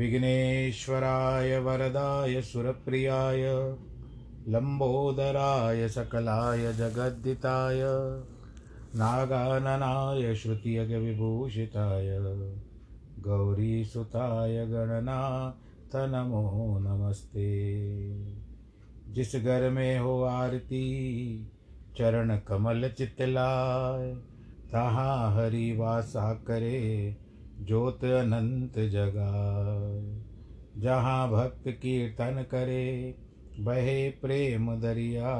विघ्नेश्वराय वरदाय सुरप्रियाय लम्बोदराय सकलाय जगद्दिताय, नागाननाय श्रुतियगविभूषिताय गौरीसुताय गणनाथ नमो नमस्ते। जिस घर में हो आरती, चरण कमल चितलाय, तहाँ हरि वासा करे ज्योत अनंत जगाए। जहाँ भक्त कीर्तन करे, बहे प्रेम दरिया।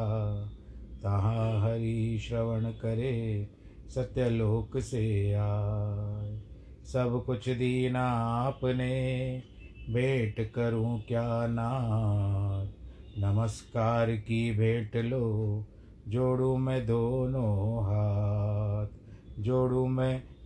तहाँ हरि श्रवण करे, सत्यलोक से आए। सब कुछ दीना आपने, भेंट करूँ क्या नाथ नमस्कार की भेंट लो, जोड़ू मैं दोनों हाथ। जोड़ू मैं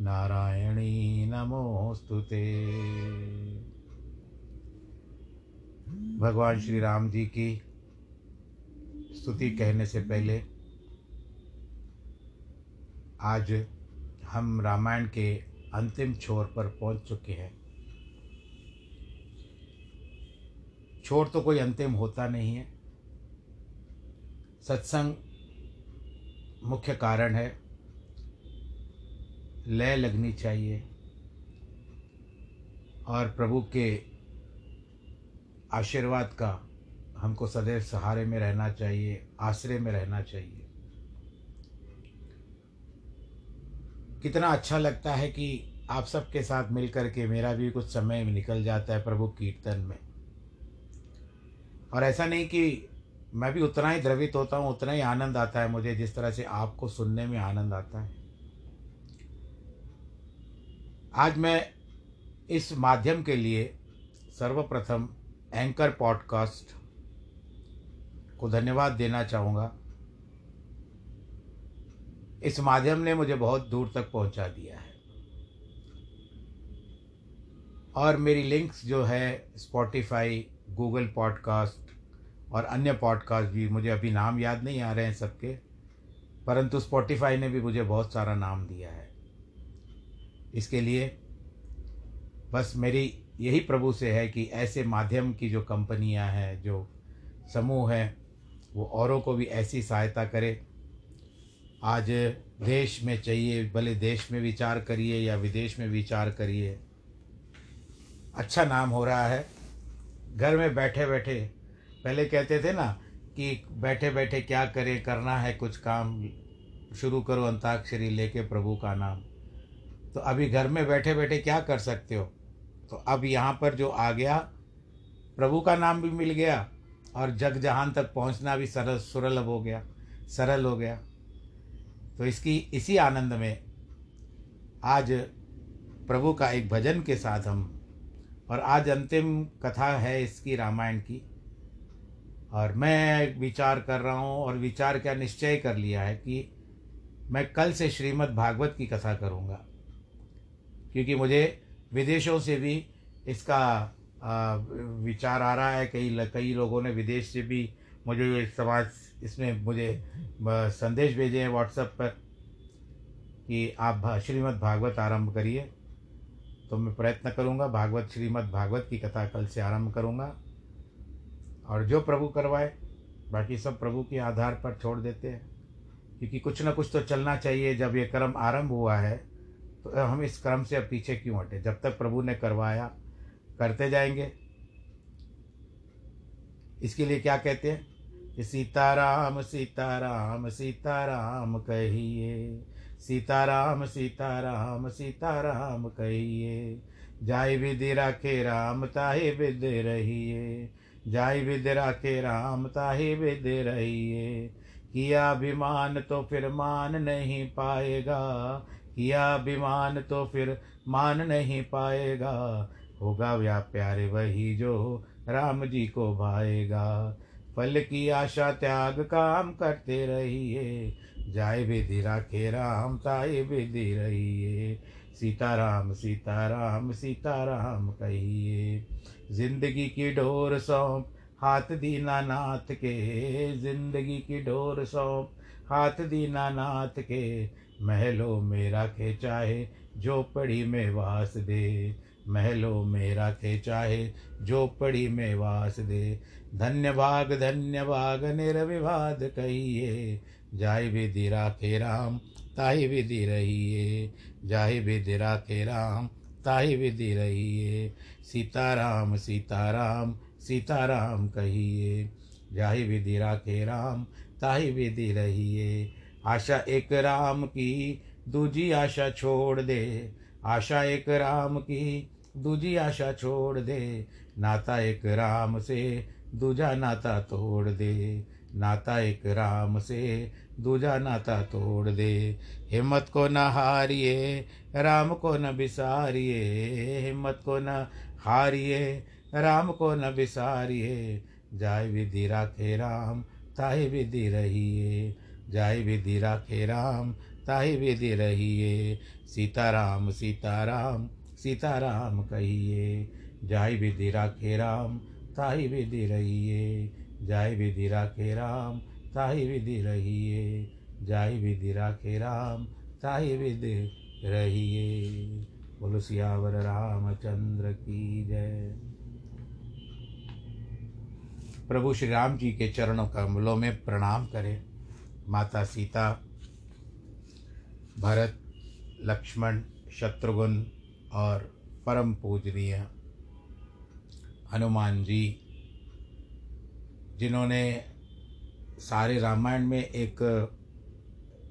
नारायणी नमोऽस्तु ते। भगवान श्री राम जी की स्तुति कहने से पहले आज हम रामायण के अंतिम छोर पर पहुँच चुके हैं। छोर तो कोई अंतिम होता नहीं है। सत्संग मुख्य कारण है। लय लगनी चाहिए। और प्रभु के आशीर्वाद का हमको सदैव सहारे में रहना चाहिए, आश्रय में रहना चाहिए। कितना अच्छा लगता है कि आप सबके साथ मिल कर के मेरा भी कुछ समय निकल जाता है प्रभु कीर्तन में। और ऐसा नहीं कि मैं भी उतना ही द्रवित होता हूँ, उतना ही आनंद आता है मुझे, जिस तरह से आपको सुनने में आनंद आता है। आज मैं इस माध्यम के लिए सर्वप्रथम एंकर पॉडकास्ट को धन्यवाद देना चाहूँगा। इस माध्यम ने मुझे बहुत दूर तक पहुँचा दिया है। और मेरी लिंक्स जो है स्पॉटिफाई गूगल पॉडकास्ट और अन्य पॉडकास्ट भी, मुझे अभी नाम याद नहीं आ रहे हैं सबके, परंतु स्पॉटिफाई ने भी मुझे बहुत सारा नाम दिया है। इसके लिए बस मेरी यही प्रभु से है कि ऐसे माध्यम की जो कंपनियाँ हैं, जो समूह हैं, वो औरों को भी ऐसी सहायता करे। आज देश में चाहिए, भले देश में विचार करिए या विदेश में विचार करिए अच्छा नाम हो रहा है। घर में बैठे बैठे पहले कहते थे ना कि बैठे बैठे क्या करें, करना है कुछ काम, शुरू करो अंताक्षरी लेके प्रभु का नाम। तो अभी घर में बैठे बैठे क्या कर सकते हो? तो अब यहाँ पर जो आ गया, प्रभु का नाम भी मिल गया और जग जहान तक पहुँचना भी सरल सुलभ हो गया, सरल हो गया। तो इसकी, इसी आनंद में आज प्रभु का एक भजन के साथ हम, और आज अंतिम कथा है इसकी रामायण की। और मैं विचार कर रहा हूँ और विचार क्या निश्चय कर लिया है कि मैं कल से श्रीमद् भागवत की कथा करूँगा। क्योंकि मुझे विदेशों से भी इसका विचार आ रहा है। कई कई लोगों ने विदेश से भी मुझे समाज, इसमें मुझे संदेश भेजे हैं व्हाट्सएप पर कि आप श्रीमद् भागवत आरंभ करिए। तो मैं प्रयत्न करूँगा भागवत, श्रीमद् भागवत की कथा कल से आरंभ करूँगा। और जो प्रभु करवाए, बाकी सब प्रभु के आधार पर छोड़ देते हैं। क्योंकि कुछ ना कुछ तो चलना चाहिए। जब ये कर्म आरंभ हुआ है तो हम इस क्रम से अब पीछे क्यों हटे? जब तक प्रभु ने करवाया, करते जाएँगे। इसके लिए क्या कहते हैं? कि सीताराम सीताराम सीताराम कहिए, सीताराम सीताराम सीताराम कहिए, जाय विधि राखे राम, ताहे विद रहिए, जाय विद राखे राम, ताहे विद रहिए, किया अभिमान तो फिर मान नहीं पाएगा किया अभिमान तो फिर मान नहीं पाएगा। होगा व्या प्यारे, वही जो राम जी को भाएगा। फल की आशा त्याग काम करते रहिए जाय विधि राखे राम, ताए विधि रहिए। सीताराम सीताराम सीताराम कहिए, ज़िंदगी की डोर सौंप हाथ दीना नाथ के। ज़िंदगी की डोर सौंप हाथ दीना नाथ के महलों मेरा राखे चाहे झोपड़ी में वास दे। महलों मेरा राखे चाहे झोपड़ी में वास दे। धन्य भाग धन्य भाग निर्विवाद कहिए। जाय विधि राखे राम, ताहि विधि रहिए। जाहि विधि राखे राम, ताहि विधि रहिए। सीताराम सीताराम सीताराम कहिए। जाहि विधि राखे राम, ताहि विधि रहिए। आशा एक राम की, दूजी आशा छोड़ दे। आशा एक राम की, दूजी आशा छोड़ दे। नाता एक राम से, दूजा नाता तोड़ दे। नाता एक राम से, दूजा नाता तोड़ दे। हिम्मत को न हारिए, राम को न बिसारिए। हिम्मत को न हारिए, राम को न बिसारिए। जाय विधि राखे राम, ताहि विधि रहिए। जाय विधि राखे राम, ताहि विधि रहिए सीताराम सीताराम सीताराम कहिए जाय विधि राखे राम, ताहि विधि रहिए जाय विधि राखे राम, ताहि विधि रहिए जाय विधि राखे राम, ताहि विधि रहिए बोलो सियावर रामचंद्र की जय। प्रभु श्री राम जी के चरणों कमलों में प्रणाम करें। माता सीता, भरत, लक्ष्मण, शत्रुघ्न और परम पूजनीय हनुमान जी, जिन्होंने सारे रामायण में एक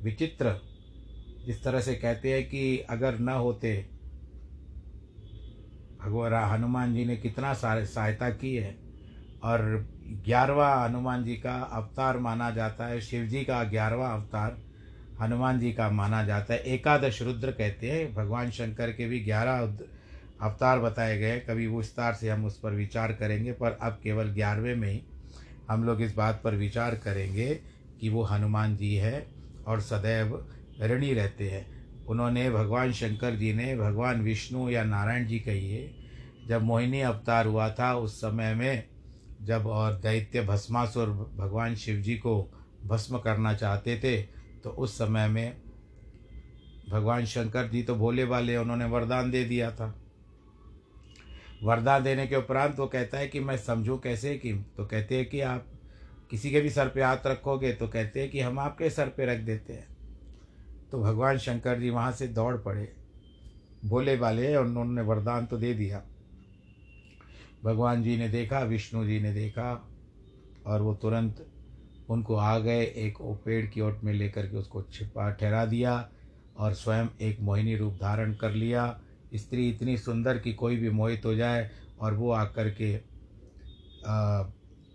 विचित्र, जिस तरह से कहते हैं कि अगर न होते, भगवान हनुमान जी ने कितना सारे सहायता की है और ग्यारहवा हनुमान जी का अवतार माना जाता है, शिव जी का ग्यारहवा अवतार हनुमान जी का माना जाता है। एकादश रुद्र कहते हैं, भगवान शंकर के भी ग्यारह अवतार बताए गए कभी विस्तार से हम उस पर विचार करेंगे, पर अब केवल ग्यारहवें में ही हम लोग इस बात पर विचार करेंगे कि वो हनुमान जी है और सदैव ऋणी रहते हैं। उन्होंने भगवान शंकर जी ने भगवान विष्णु या नारायण जी कहिए, जब मोहिनी अवतार हुआ था, उस समय में जब और दैत्य भस्मासुर भगवान शिव जी को भस्म करना चाहते थे तो उस समय में भगवान शंकर जी तो भोले वाले उन्होंने वरदान दे दिया था। वरदान देने के उपरांत वो कहता है कि मैं समझूं कैसे कि तो कहते हैं कि आप किसी के भी सर पे हाथ रखोगे तो कहते हैं कि हम आपके सर पे रख देते हैं। तो भगवान शंकर जी वहाँ से दौड़ पड़े। भोले वाले उन्होंने वरदान तो दे दिया। भगवान जी ने देखा, विष्णु जी ने देखा, और वो तुरंत उनको आ गए, एक वो पेड़ की ओट में लेकर के उसको छिपा, ठहरा दिया, और स्वयं एक मोहिनी रूप धारण कर लिया। स्त्री इतनी सुंदर कि कोई भी मोहित हो जाए, और वो आकर के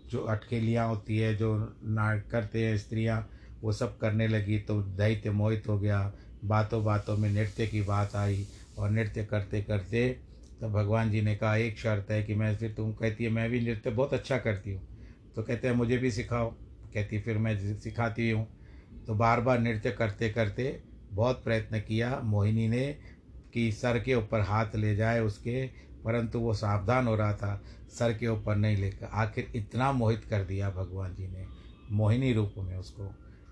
जो अटकेलियाँ होती है, जो ना करते हैं स्त्रियाँ, वो सब करने लगी तो दैत्य मोहित हो गया। बातों बातों में नृत्य की बात आई, और नृत्य करते करते तो भगवान जी ने कहा, एक शर्त है कि मैं तुम, कहती है, मैं भी नृत्य बहुत अच्छा करती हूँ। तो कहते हैं, मुझे भी सिखाओ। कहती फिर मैं सिखाती हूँ। तो बार बार नृत्य करते करते बहुत प्रयत्न किया। मोहिनी ने कि सर के ऊपर हाथ ले जाए उसके, परंतु वो सावधान हो रहा था। सर के ऊपर नहीं लेकर आखिर इतना मोहित कर दिया भगवान जी ने, मोहिनी रूप में उसको,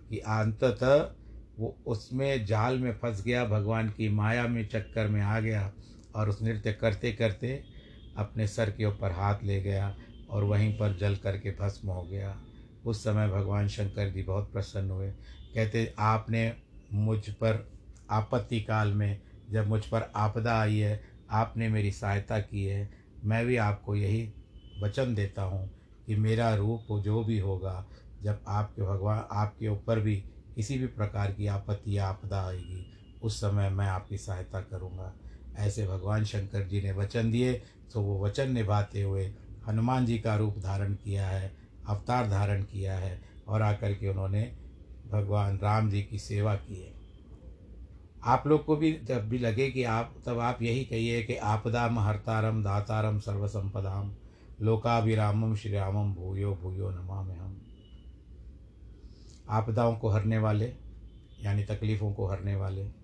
कि अंततः वो उसमें जाल में फंस गया, भगवान की माया में चक्कर में आ गया। और उस नृत्य करते करते अपने सर के ऊपर हाथ ले गया और वहीं पर जल करके भस्म हो गया। उस समय भगवान शंकर जी बहुत प्रसन्न हुए। कहते, आपने मुझ पर आपत्ति काल में जब मुझ पर आपदा आई है, आपने मेरी सहायता की है। मैं भी आपको यही वचन देता हूँ कि मेरा रूप जो भी होगा, जब आपके भगवान, आपके ऊपर भी किसी भी प्रकार की आपत्ति या आपदा आएगी, उस समय मैं आपकी सहायता करूँगा। ऐसे भगवान शंकर जी ने वचन दिए तो वो वचन निभाते हुए हनुमान जी का रूप धारण किया है, अवतार धारण किया है, और आकर के उन्होंने भगवान राम जी की सेवा की है। आप लोग को भी जब भी लगे कि आप, तब आप यही कहिए कि आपदाम हरतारम दातारम सर्वसंपदाम, लोकाभिरामम श्री रामम भूयो भूयो नमा में हम। आपदाओं को हरने वाले, यानी तकलीफ़ों को हरने वाले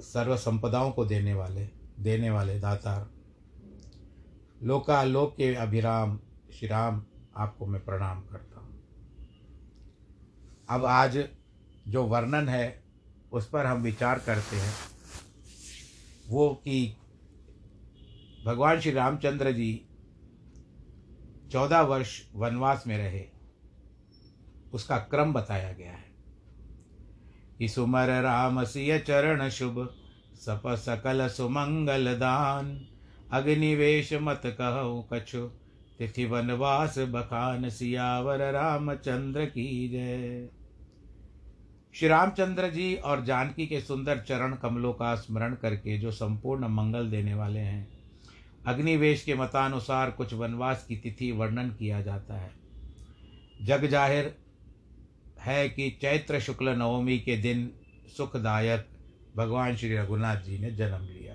सर्व संपदाओं को देने वाले देने वाले दातार। लोकालोक के अभिराम, श्री राम, आपको मैं प्रणाम करता हूँ। अब आज जो वर्णन है, उस पर हम विचार करते हैं। वो कि भगवान श्री रामचंद्र जी चौदह वर्ष वनवास में रहे, उसका क्रम बताया गया है। कि सुमर राम सिय चरण शुभ, सप सकल सुमंगल दान। अग्निवेश मत कहो कछु, तिथि वनवास बखान सियावर रामचंद्र की जय। श्री रामचंद्र जी और जानकी के सुंदर चरण कमलों का स्मरण करके जो संपूर्ण मंगल देने वाले हैं, अग्निवेश के मतानुसार कुछ वनवास की तिथि वर्णन किया जाता है। जग ज़ाहिर है कि चैत्र शुक्ल नवमी के दिन सुखदायक भगवान श्री रघुनाथ जी ने जन्म लिया।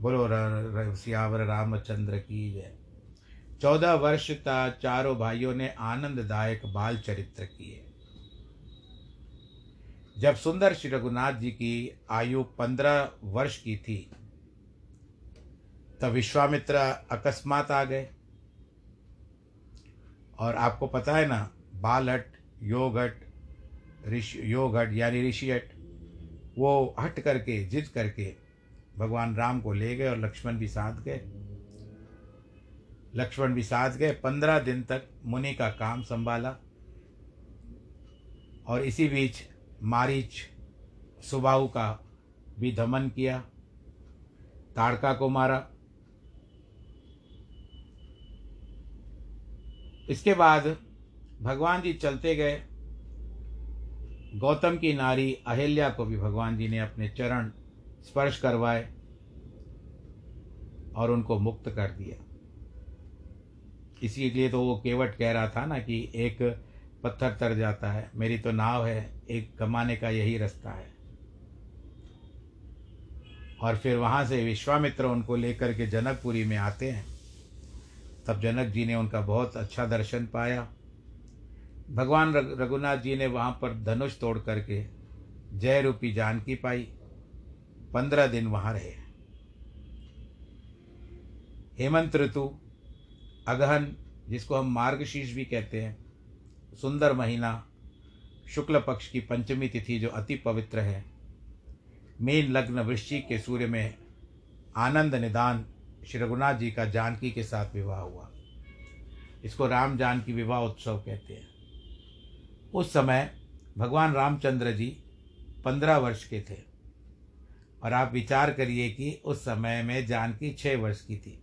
बोलो सियावर रामचंद्र की जय। चौदह वर्ष का चारों भाइयों ने आनंददायक बाल चरित्र किए। जब सुंदर श्री रघुनाथ जी की आयु पंद्रह वर्ष की थी, तब विश्वामित्र अकस्मात आ गए। और आपको पता है ना बालहट योगहट ऋषि योगहट यानी ऋषि हट वो हट करके, जिद करके, भगवान राम को ले गए और लक्ष्मण भी साथ गए। लक्ष्मण भी साथ गए, पंद्रह दिन तक मुनि का काम संभाला। और इसी बीच मारीच, सुबाहु का भी दमन किया, ताड़का को मारा। इसके बाद भगवान जी चलते गए। गौतम की नारी अहिल्या को भी भगवान जी ने अपने चरण स्पर्श करवाए और उनको मुक्त कर दिया। इसीलिए तो वो केवट कह रहा था ना कि एक पत्थर तर जाता है, मेरी तो नाव है, एक कमाने का यही रास्ता है। और फिर वहाँ से विश्वामित्र उनको लेकर के जनकपुरी में आते हैं। तब जनक जी ने उनका बहुत अच्छा दर्शन पाया। भगवान रघुनाथ जी ने वहाँ पर धनुष तोड़ करके जय रूपी जानकी पाई। पंद्रह दिन वहाँ रहे। हेमंत ऋतु, अगहन, जिसको हम मार्गशीर्ष भी कहते हैं, सुंदर महीना, शुक्ल पक्ष की पंचमी तिथि जो अति पवित्र है, मीन लग्न वृश्चिक के सूर्य में आनंद निदान श्री रघुनाथ जी का जानकी के साथ विवाह हुआ। इसको राम जानकी विवाह उत्सव कहते हैं। उस समय भगवान रामचंद्र जी पंद्रह वर्ष के थे। और आप विचार करिए कि उस समय में जानकी छः वर्ष की थी।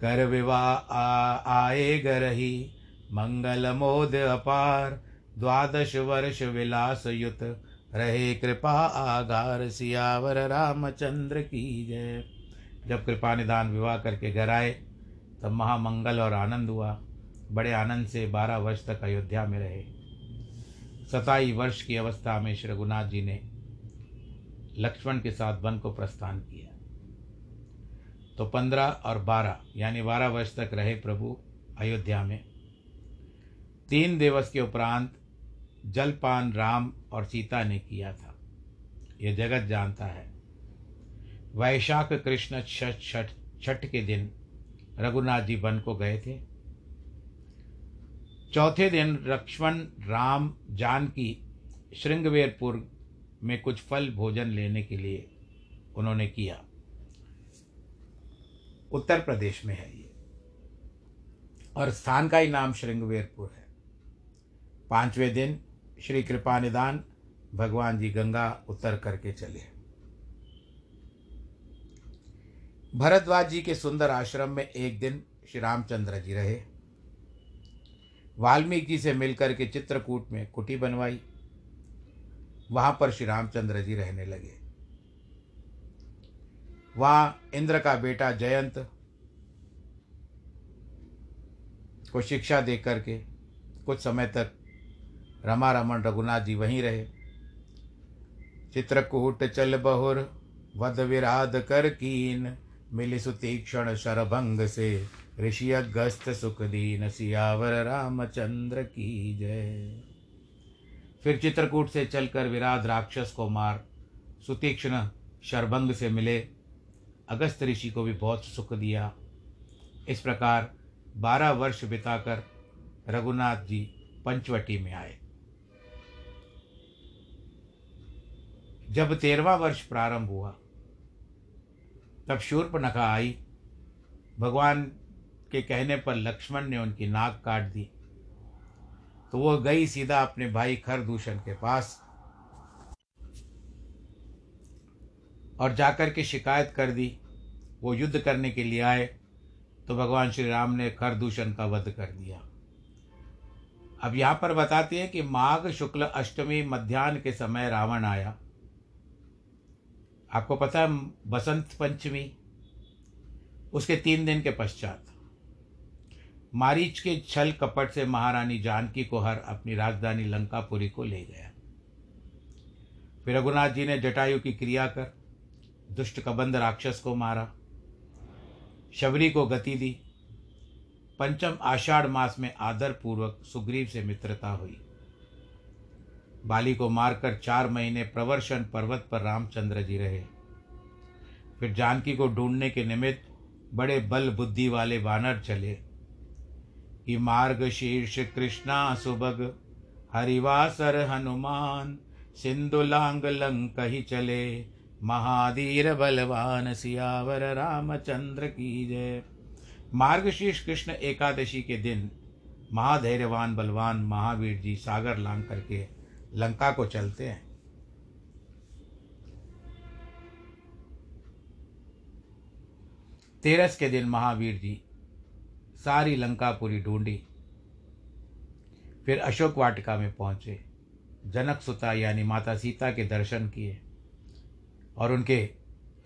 कर विवाह आए गरही, मंगल मोद अपार, द्वादश वर्ष विलास युत, रहे कृपा आगार, सियावर रामचंद्र की जय। जब कृपा निदान विवाह करके घर आए, तब महामंगल और आनंद हुआ। बड़े आनंद से बारह वर्ष तक अयोध्या में रहे। सताई वर्ष की अवस्था में श्री रघुनाथ जी ने लक्ष्मण के साथ वन को प्रस्थान किया। तो पंद्रह और बारह, यानी बारह वर्ष तक रहे प्रभु अयोध्या में। तीन दिवस के उपरांत जलपान, राम और सीता ने किया था। यह जगत जानता है। वैशाख कृष्ण छठ छठ छठ के दिन रघुनाथ जी वन को गए थे। चौथे दिन लक्ष्मण राम जानकी श्रृंगवेरपुर में कुछ फल भोजन लेने के लिए उन्होंने किया। उत्तर प्रदेश में है ये। और स्थान का ही नाम श्रृंगवेरपुर है। पाँचवें दिन श्री कृपा निदान भगवान जी गंगा उतर करके चले। भरद्वाज जी के सुंदर आश्रम में एक दिन श्री रामचंद्र जी रहे। वाल्मीकि से मिलकर के चित्रकूट में कुटी बनवाई। वहाँ पर श्री रामचंद्र जी रहने लगे। वहाँ इंद्र का बेटा जयंत को शिक्षा दे करके कुछ समय तक रमा रमन रघुनाथ जी वहीं रहे। चित्रकूट चल बहुर, वध विराध कर कीन। मिली सुतीक्षण शरभंग से ऋषि अगस्त सुख दीन सियावर रामचंद्र की जय। फिर चित्रकूट से चलकर विराध राक्षस को मार सुतीक्षण शरभंग से मिले। अगस्त ऋषि को भी बहुत सुख दिया। इस प्रकार बारह वर्ष बिताकर रघुनाथ जी पंचवटी में आए। जब तेरहवा वर्ष प्रारंभ हुआ तब शूर्पनखा आई। भगवान के कहने पर लक्ष्मण ने उनकी नाक काट दी। तो वो गई सीधा अपने भाई खरदूषण के पास और जाकर के शिकायत कर दी। वो युद्ध करने के लिए आए तो भगवान श्री राम ने खरदूषण का वध कर दिया। अब यहाँ पर बताते हैं कि माघ शुक्ल अष्टमी मध्यान्ह के समय रावण आया। आपको पता है, बसंत पंचमी, उसके तीन दिन के पश्चात, मारीच के छल कपट से महारानी जानकी को हर अपनी राजधानी लंकापुरी को ले गया। फिर रघुनाथ जी ने जटायु की क्रिया कर, दुष्ट कबंध राक्षस को मारा, शबरी को गति दी, पंचम आषाढ़ मास में आदर पूर्वक सुग्रीव से मित्रता हुई। बाली को मारकर चार महीने प्रवर्षण पर्वत पर रामचंद्र जी रहे। फिर जानकी को ढूँढने के निमित्त बड़े बल बुद्धि वाले वानर चले कि मार्ग शीर्ष कृष्णा सुबग, हरिवासर हनुमान सिंधु लांग लंक ही चले। महाधीर बलवान सियावर रामचंद्र की जय। मार्गशीर्ष कृष्ण एकादशी के दिन महाधैर्यवान बलवान महावीर जी सागर लांग करके लंका को चलते हैं। तेरस के दिन महावीर जी सारी लंका पूरी ढूंढी, फिर अशोक वाटिका में पहुँचे, जनक सुता यानी माता सीता के दर्शन किए और उनके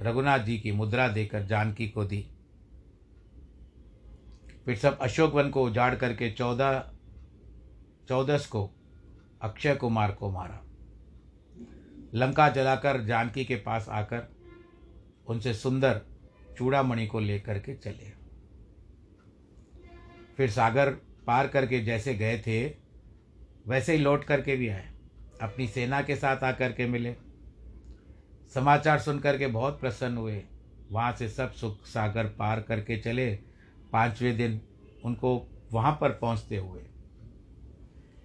रघुनाथ जी की मुद्रा देकर जानकी को दी। फिर सब अशोक वन को उजाड़ करके चौदह, चौदस को अक्षय कुमार को मारा। लंका जलाकर जानकी के पास आकर उनसे सुंदर चूड़ामणि को लेकर के चले। फिर सागर पार करके जैसे गए थे, वैसे ही लौट करके भी आए। अपनी सेना के साथ आकर के मिले। समाचार सुन करके बहुत प्रसन्न हुए। वहाँ से सब सुख सागर पार करके चले। पाँचवें दिन उनको वहाँ पर पहुँचते हुए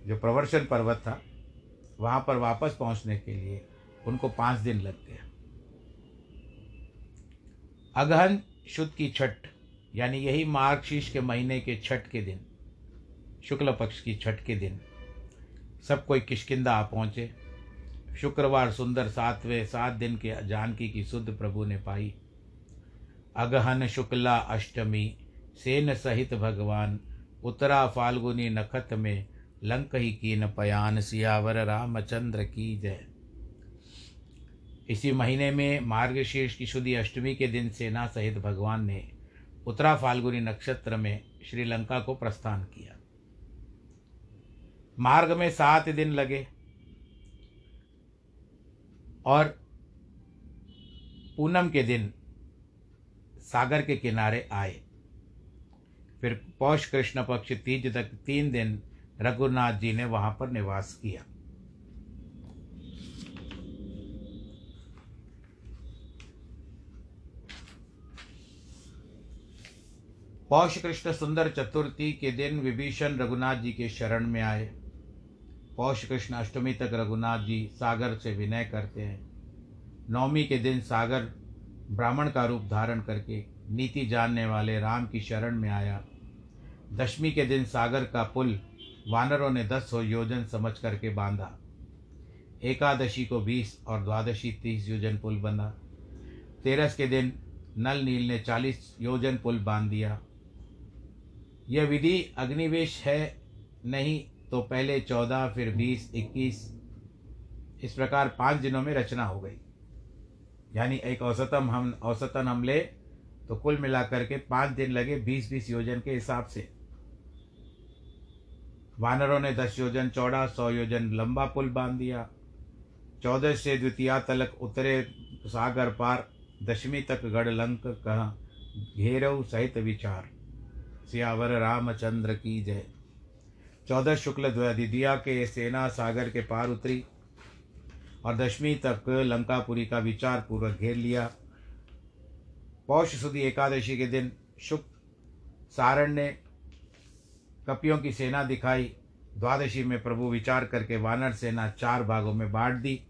जो प्रवर्षण पर्वत था, वहाँ पर वापस पहुँचने के लिए उनको पाँच दिन लग गए अगहन शुद्ध की छठ, यानी यही मार्गशीर्ष के महीने के छठ के दिन, शुक्ल पक्ष की छठ के दिन, सब कोई किशकिंदा आ पहुँचे। शुक्रवार सुंदर सातवें सात दिन के जानकी की शुद्ध प्रभु ने पाई। अगहन शुक्ला अष्टमी, सेन सहित भगवान, उत्तरा फाल्गुनी नखत में लंक ही कीन पयान सियावर रामचंद्र की जय। इसी महीने में मार्गशीर्ष की शुद्धि अष्टमी के दिन सेना सहित भगवान ने उत्तरा फाल्गुनी नक्षत्र में श्रीलंका को प्रस्थान किया। मार्ग में सात दिन लगे और पूनम के दिन सागर के किनारे आए। फिर पौष कृष्ण पक्ष तीज तक तीन दिन रघुनाथ जी ने वहाँ पर निवास किया। पौष कृष्ण सुंदर चतुर्थी के दिन विभीषण रघुनाथ जी के शरण में आए। पौष कृष्ण अष्टमी तक रघुनाथ जी सागर से विनय करते हैं। नौमी के दिन सागर ब्राह्मण का रूप धारण करके नीति जानने वाले राम की शरण में आया। दशमी के दिन सागर का पुल वानरों ने दस सौ योजन समझ करके बांधा। एकादशी को बीस और द्वादशी तीस योजन पुल बंधा तेरस के दिन नल नील ने चालीस योजन पुल बाँध दिया। यह विधि अग्निवेश है नहीं तो पहले चौदह, फिर बीस, इक्कीस, इस प्रकार पाँच दिनों में रचना हो गई। यानी एक औसतम हम, औसतन हम ले तो कुल मिलाकर के पाँच दिन लगे बीस बीस योजन के हिसाब से। वानरों ने दस योजन चौड़ा, सौ योजन लंबा पुल बाँध दिया। चौदह से द्वितीया तलक उतरे सागर पार, दशमी तक गढ़ लंक कहा, घेरव सहित विचार। सियावर रामचंद्र की जय। चौदह शुक्ल द्वितीया के सेना सागर के पार उतरी और दशमी तक लंकापुरी का विचार पूर्वक घेर लिया। पौष सुदी एकादशी के दिन शुक सारण ने कपियों की सेना दिखाई, द्वादशी में प्रभु विचार करके वानर सेना चार भागों में बांट दी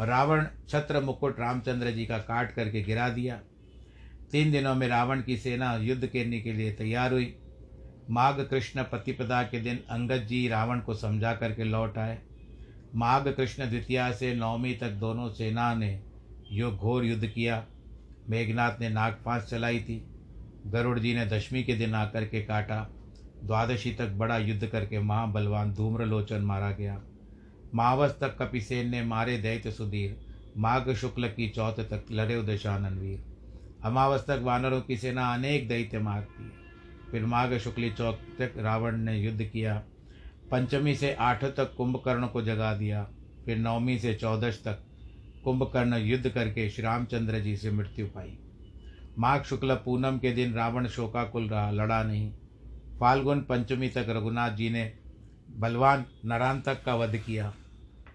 और रावण छत्र मुकुट रामचंद्र जी का काट करके गिरा दिया। तीन दिनों में रावण की सेना युद्ध करने के लिए तैयार हुई। माघ कृष्ण प्रतिपदा के दिन अंगद जी रावण को समझा करके लौट आए। माघ कृष्ण द्वितीया से नवमी तक दोनों सेना ने यो घोर युद्ध किया। मेघनाथ ने नागपास चलाई थी। गरुड़ जी ने दशमी के दिन आकर के काटा। द्वादशी तक बड़ा युद्ध करके महाबलवान धूम्रलोचन मारा गया। मावस तक कपिसेन ने मारे दैत्य सुधीर, माघ शुक्ल की चौथ तक लड़े दशानन वीर अमावस तक वानरों की सेना अनेक दैत्य मारती फिर माघ शुक्ली चौथ तक रावण ने युद्ध किया। पंचमी से आठ तक कुंभकर्ण को जगा दिया। फिर नवमी से चौदश तक कुंभकर्ण युद्ध करके श्री रामचंद्र जी से मृत्यु पाई। माघ शुक्ल पूनम के दिन रावण शोकाकुल रहा, लड़ा नहीं। फाल्गुन पंचमी तक रघुनाथ जी ने बलवान नरांतक का वध किया।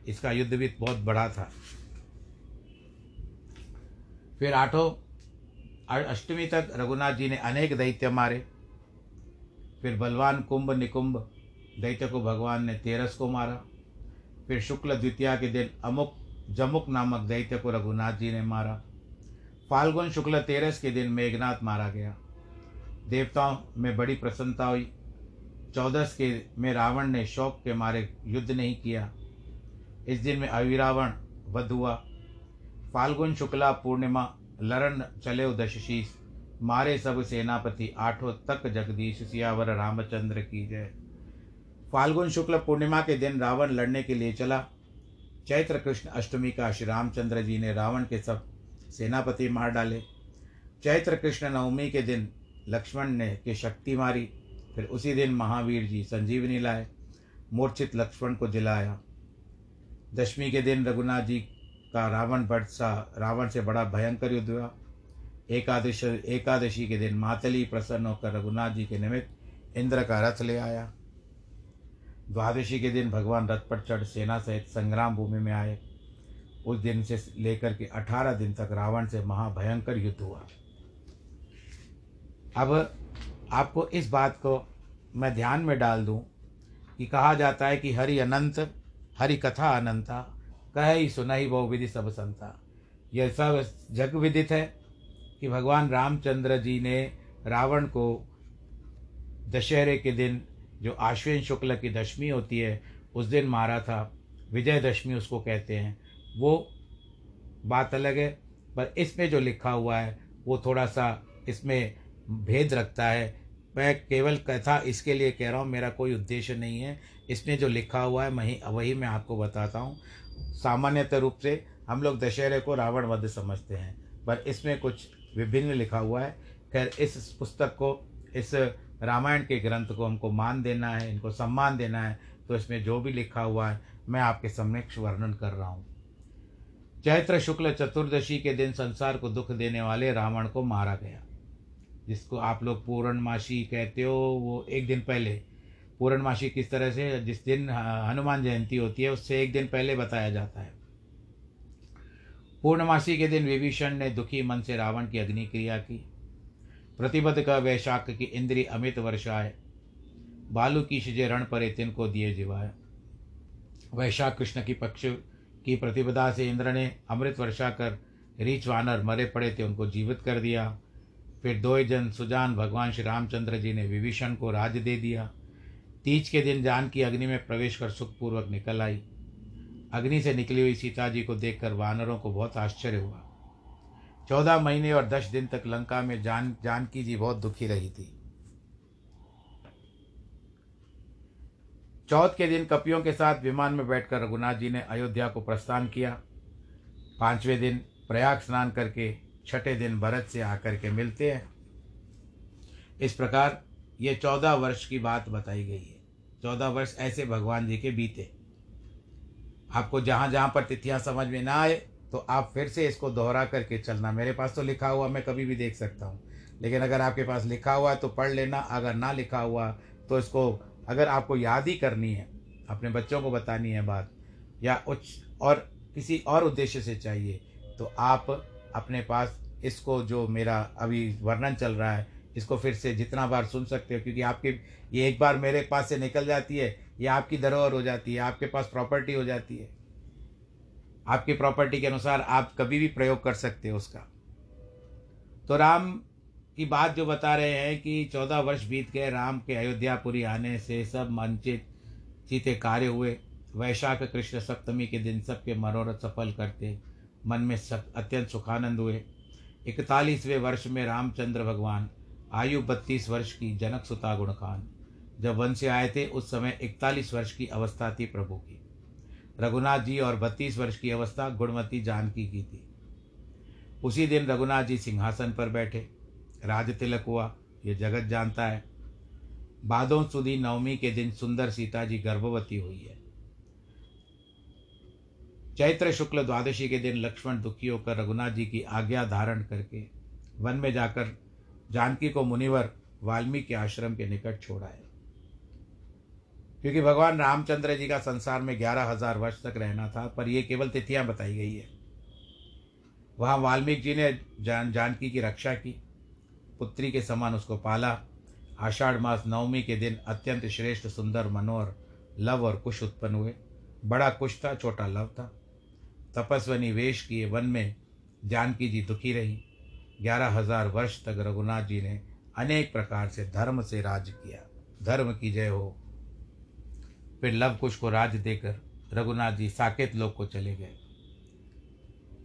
इसका युद्ध भी बहुत बड़ा था। फिर आठों अष्टमी तक रघुनाथ जी ने अनेक दैत्य मारे। फिर बलवान कुंभ निकुंभ, दैत्य को भगवान ने तेरस को मारा। फिर शुक्ल द्वितीया के दिन अमुक जमुक नामक दैत्य को रघुनाथ जी ने मारा। फाल्गुन शुक्ल तेरस के दिन मेघनाथ मारा गया। देवताओं में बड़ी प्रसन्नता हुई। चौदस के में रावण ने शोक के मारे युद्ध नहीं किया। इस दिन में अविरावण वध हुआ। फाल्गुन, शुक्ला, पूर्णिमा लरण चले दशशीष मारे सब सेनापति, आठों तक जगदीश, सियावर, रामचंद्र की जय। फाल्गुन, शुक्ल, पूर्णिमा के दिन रावण लड़ने के लिए चला। चैत्र कृष्ण अष्टमी का श्री रामचंद्र जी ने रावण के सब सेनापति मार डाले। चैत्र कृष्ण नवमी के दिन लक्ष्मण ने की शक्ति मारी। फिर उसी दिन महावीर जी संजीवनी लाए, मूर्छित लक्ष्मण को दिलाया दशमी के दिन रघुनाथ जी का रावण भट्ट सा रावण से बड़ा भयंकर युद्ध हुआ। एकादश, एकादशी के दिन मातली प्रसन्न होकर रघुनाथ जी के निमित्त इंद्र का रथ ले आया। द्वादशी के दिन भगवान रथ पर चढ़ सेना सहित संग्राम भूमि में आए। उस दिन से लेकर के अठारह दिन तक रावण से महाभयंकर युद्ध हुआ। अब आपको इस बात को मैं ध्यान में डाल दूँ कि कहा जाता है कि हरि अनंत, हरि कथा अनंता, कह ही सुना ही बहु विधि सब संता। यह सब जग विदित है कि भगवान रामचंद्र जी ने रावण को दशहरे के दिन जो आश्विन शुक्ल की दशमी होती है, उस दिन मारा था। विजयदशमी उसको कहते हैं। वो बात अलग है, पर इसमें जो लिखा हुआ है, वो थोड़ा सा इसमें भेद रखता है। मैं केवल कथा इसके लिए कह रहा हूँ, मेरा कोई उद्देश्य नहीं है। इसमें जो लिखा हुआ है, वही वही मैं आपको बताता हूँ। सामान्यतः रूप से हम लोग दशहरे को रावण वध समझते हैं, पर इसमें कुछ विभिन्न लिखा हुआ है। खैर, इस पुस्तक को, इस रामायण के ग्रंथ को हमको मान देना है, इनको सम्मान देना है तो इसमें जो भी लिखा हुआ है, मैं आपके समक्ष वर्णन कर रहा हूँ। चैत्र शुक्ल चतुर्दशी के दिन संसार को दुख देने वाले रावण को मारा गया। जिसको आप लोग पूर्णमासी कहते हो, वो एक दिन पहले। पूर्णमासी किस तरह से, जिस दिन हनुमान जयंती होती है, उससे एक दिन पहले बताया जाता है। पूर्णमासी के दिन विभीषण ने दुखी मन से रावण की अग्नि क्रिया की। प्रतिबद्ध का वैशाख की इंद्री अमित वर्षाए बालू की शिजे रण परे तिन को दिए जिवाए। वैशाख कृष्ण की पक्ष की प्रतिपदा से इंद्र ने अमृत वर्षा कर रीच वानर मरे पड़े थे, उनको जीवित कर दिया। फिर दो जन सुजान भगवान श्री रामचंद्र जी ने विभीषण को राज दे दिया। तीज के दिन जान की अग्नि में प्रवेश कर सुखपूर्वक निकल आई। अग्नि से निकली हुई सीता जी को देखकर वानरों को बहुत आश्चर्य हुआ। चौदह महीने और दस दिन तक लंका में जान, जानकी जी बहुत दुखी रही थी। चौथ के दिन कपियों के साथ विमान में बैठकर रघुनाथ जी ने अयोध्या को प्रस्थान किया। पाँचवें दिन प्रयाग स्नान करके छठे दिन भरत से आकर के मिलते हैं। इस प्रकार ये चौदह वर्ष की बात बताई गई है। चौदह वर्ष ऐसे भगवान जी के बीते। आपको जहाँ जहाँ पर तिथियाँ समझ में ना आए तो आप फिर से इसको दोहरा करके चलना। मेरे पास तो लिखा हुआ, मैं कभी भी देख सकता हूँ। लेकिन अगर आपके पास लिखा हुआ है तो पढ़ लेना। अगर ना लिखा हुआ तो इसको अगर आपको याद ही करनी है, अपने बच्चों को बतानी है बात, या उच्च और किसी और उद्देश्य से चाहिए तो आप अपने पास इसको जो मेरा अभी वर्णन चल रहा है, इसको फिर से जितना बार सुन सकते हो, क्योंकि आपके, ये एक बार मेरे पास से निकल जाती है, ये आपकी धरोहर हो जाती है, आपके पास प्रॉपर्टी हो जाती है। आपकी प्रॉपर्टी के अनुसार आप कभी भी प्रयोग कर सकते हो उसका। तो राम की बात जो बता रहे हैं कि चौदह वर्ष बीत गए, राम के अयोध्यापुरी आने से सब मंचित चीते कार्य हुए। वैशाख कृष्ण सप्तमी के दिन सबके मनोरथ सफल करते। मन में सब अत्यंत सुखानंद हुए। इकतालीसवें वर्ष में रामचंद्र भगवान, आयु बत्तीस वर्ष की जनक सुता गुणखान जब वन से आए थे, उस समय इकतालीस वर्ष की अवस्था थी प्रभु की। रघुनाथ जी और बत्तीस वर्ष की अवस्था गुणवती जानकी की थी। उसी दिन रघुनाथ जी सिंहासन पर बैठे। राज तिलक हुआ, ये जगत जानता है। बादों सुधी नवमी के दिन सुंदर सीता जी गर्भवती हुई है। चैत्र शुक्ल द्वादशी के दिन लक्ष्मण दुखी होकर रघुनाथ जी की आज्ञा धारण करके वन में जाकर जानकी को मुनिवर वाल्मीकि आश्रम के निकट छोड़ाए क्योंकि भगवान रामचंद्र जी का संसार में ग्यारह हज़ार वर्ष तक रहना था, पर यह केवल तिथियाँ बताई गई है। वहाँ वाल्मीकि जी ने जान, जानकी की रक्षा की, पुत्री के समान उसको पाला। आषाढ़ मास नवमी के दिन अत्यंत श्रेष्ठ, सुंदर, मनोहर, लव और कुश उत्पन्न हुए। बड़ा कुश था, छोटा लव था। तपस्वनी वेश किए वन में जानकी जी दुखी रही। ग्यारह हज़ार वर्ष तक रघुनाथ जी ने अनेक प्रकार से धर्म से राज किया। धर्म की जय हो। फिर लव कुश को राज देकर रघुनाथ जी साकेत लोक को चले गए।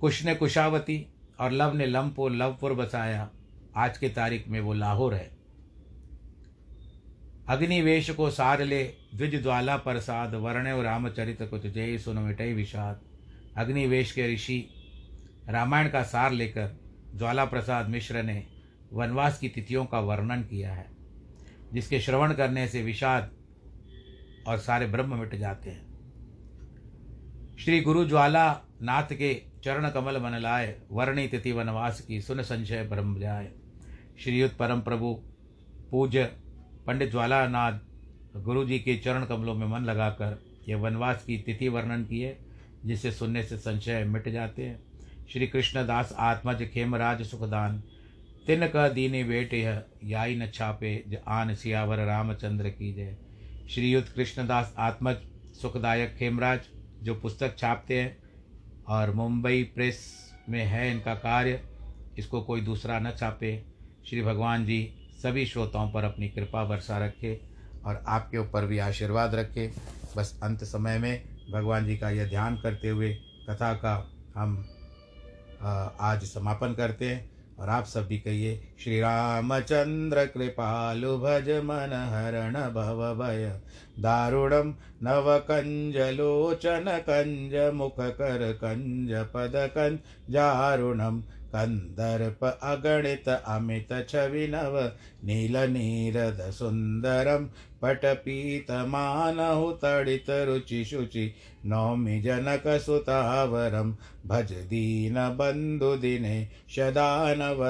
कुश ने कुशावती और लव ने लमपुर लवपुर बसाया। आज के तारीख में वो लाहौर है। अग्निवेश को सार ले, द्विज द्वाला प्रसाद वर्ण रामचरित कुछ जय सुन मिटई विषाद। अग्निवेश के ऋषि रामायण का सार लेकर ज्वाला प्रसाद मिश्र ने वनवास की तिथियों का वर्णन किया है, जिसके श्रवण करने से विषाद और सारे ब्रह्म मिट जाते हैं। श्री गुरु ज्वाला नाथ के चरण कमल मन लाए वर्णी तिथि वनवास की सुन संशय ब्रह्म जाए। श्रीयुत परम प्रभु पूज्य पंडित ज्वालानाथ गुरु जी के चरण कमलों में मन लगाकर यह वनवास की तिथि वर्णन किए। जिसे सुनने से संशय मिट जाते हैं। श्री कृष्णदास आत्मज खेमराज सुखदान। तिन क दीनी बेट यह, याई न छापे ज आन सियावर रामचंद्र की जय। श्रीयुत कृष्णदास आत्मज सुखदायक खेमराज जो पुस्तक छापते हैं और मुंबई प्रेस में है इनका कार्य, इसको कोई दूसरा न छापे। श्री भगवान जी सभी श्रोताओं पर अपनी कृपा बरसा रखे और आपके ऊपर भी आशीर्वाद रखे। बस अंत समय में भगवान जी का यह ध्यान करते हुए कथा का हम आज समापन करते हैं और आप सब भी कहिए श्री रामचंद्र कृपालु भज मन हरण भव भय। दारुणम नव कंज लोचन कंज मुख कर कंज पद कंज जारुणम कन्दर्प अगणित अमित छविनव नीलनीरद सुन्दरं पटपीतमानहु तडितरुचिशुचि नौमि जनकसुतावरं भज दीनबन्धुदिने शदानवदैत्यवंश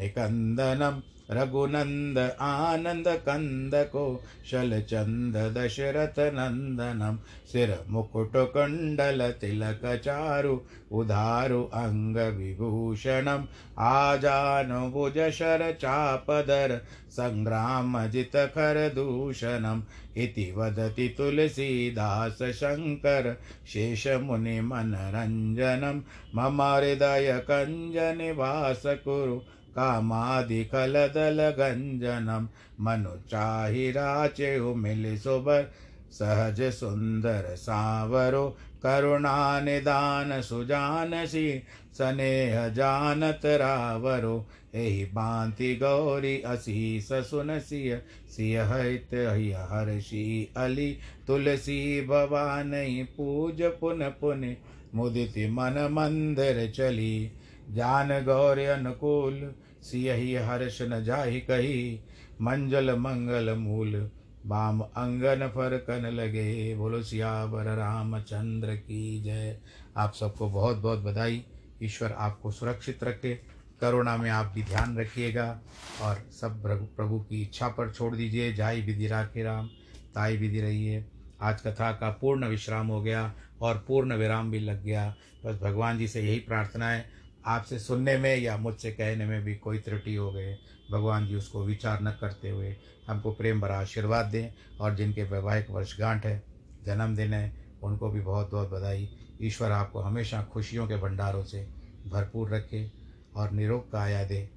निकन्दनं रघुनन्द आनन्द कन्दको शलचन्द दशरथ नन्दनं शिरमुकुटकुण्डलतिलकचारु उदारु अङ्गविभूषणम् आजानुभुजशरचापदर सङ्ग्रामजितखरदूषणम् इति वदति तुलसीदास शङ्कर शेषमुनिमनरञ्जनं मम हृदयकञ्जनिवास कुरु कामादिकलदलगञ्जनं मनुचाहिराचेउ मिलि सुबर सहज सुन्दर सावरो। करुणानिदान सुजानसी। स्नेह जानत रावरो। एहि भांति गौरी असीस सुन सिय सिय हित हर्षि अली। तुलसी भवानी पूज पुन पुन। मुदिति मन मंदिर चली। जान गौर अनुकूल। सियहि हर्ष न जाहि कही, मंजल मंगल मूल। बाम अंगन पर फरकन लगे, बोलो सियावर रामचंद्र की जय। आप सबको बहुत बहुत बधाई। ईश्वर आपको सुरक्षित रखे, करुणा में आप भी ध्यान रखिएगा। और सब प्रभु की इच्छा पर छोड़ दीजिए। जाई विधि राखे राम, ताई विधि रहिए। आज कथा का पूर्ण विश्राम हो गया और पूर्ण विराम भी लग गया। बस भगवान जी से यही प्रार्थना है। आपसे सुनने में या मुझसे कहने में भी कोई त्रुटि हो गए, भगवान जी उसको विचार न करते हुए हमको प्रेम भरा आशीर्वाद दें और जिनके वैवाहिक वर्षगांठ है, जन्मदिन है, उनको भी बहुत बहुत बधाई। ईश्वर आपको हमेशा खुशियों के भंडारों से भरपूर रखे और निरोग काया दे।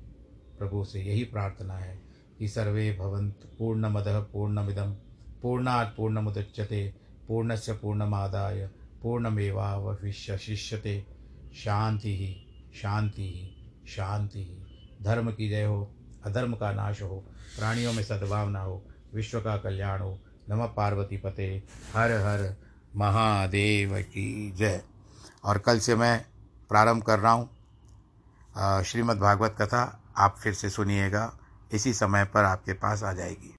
प्रभु से यही प्रार्थना है कि सर्वे भवंत पूर्ण पूर्णमद पूर्णमिदम पूर्णात् पूर्णमुदच्यते, पूर्णस्य पूर्णमादाय पूर्णमेवावशिष्य शिष्यते शांति ही शांति ही शांति ही। धर्म की जय हो, अधर्म का नाश हो, प्राणियों में सद्भावना हो, विश्व का कल्याण हो। नम पार्वती पते, हर हर महादेव की जय। और कल से मैं प्रारंभ कर रहा हूँ श्रीमद् भागवत कथा। आप फिर से सुनिएगा, इसी समय पर आपके पास आ जाएगी।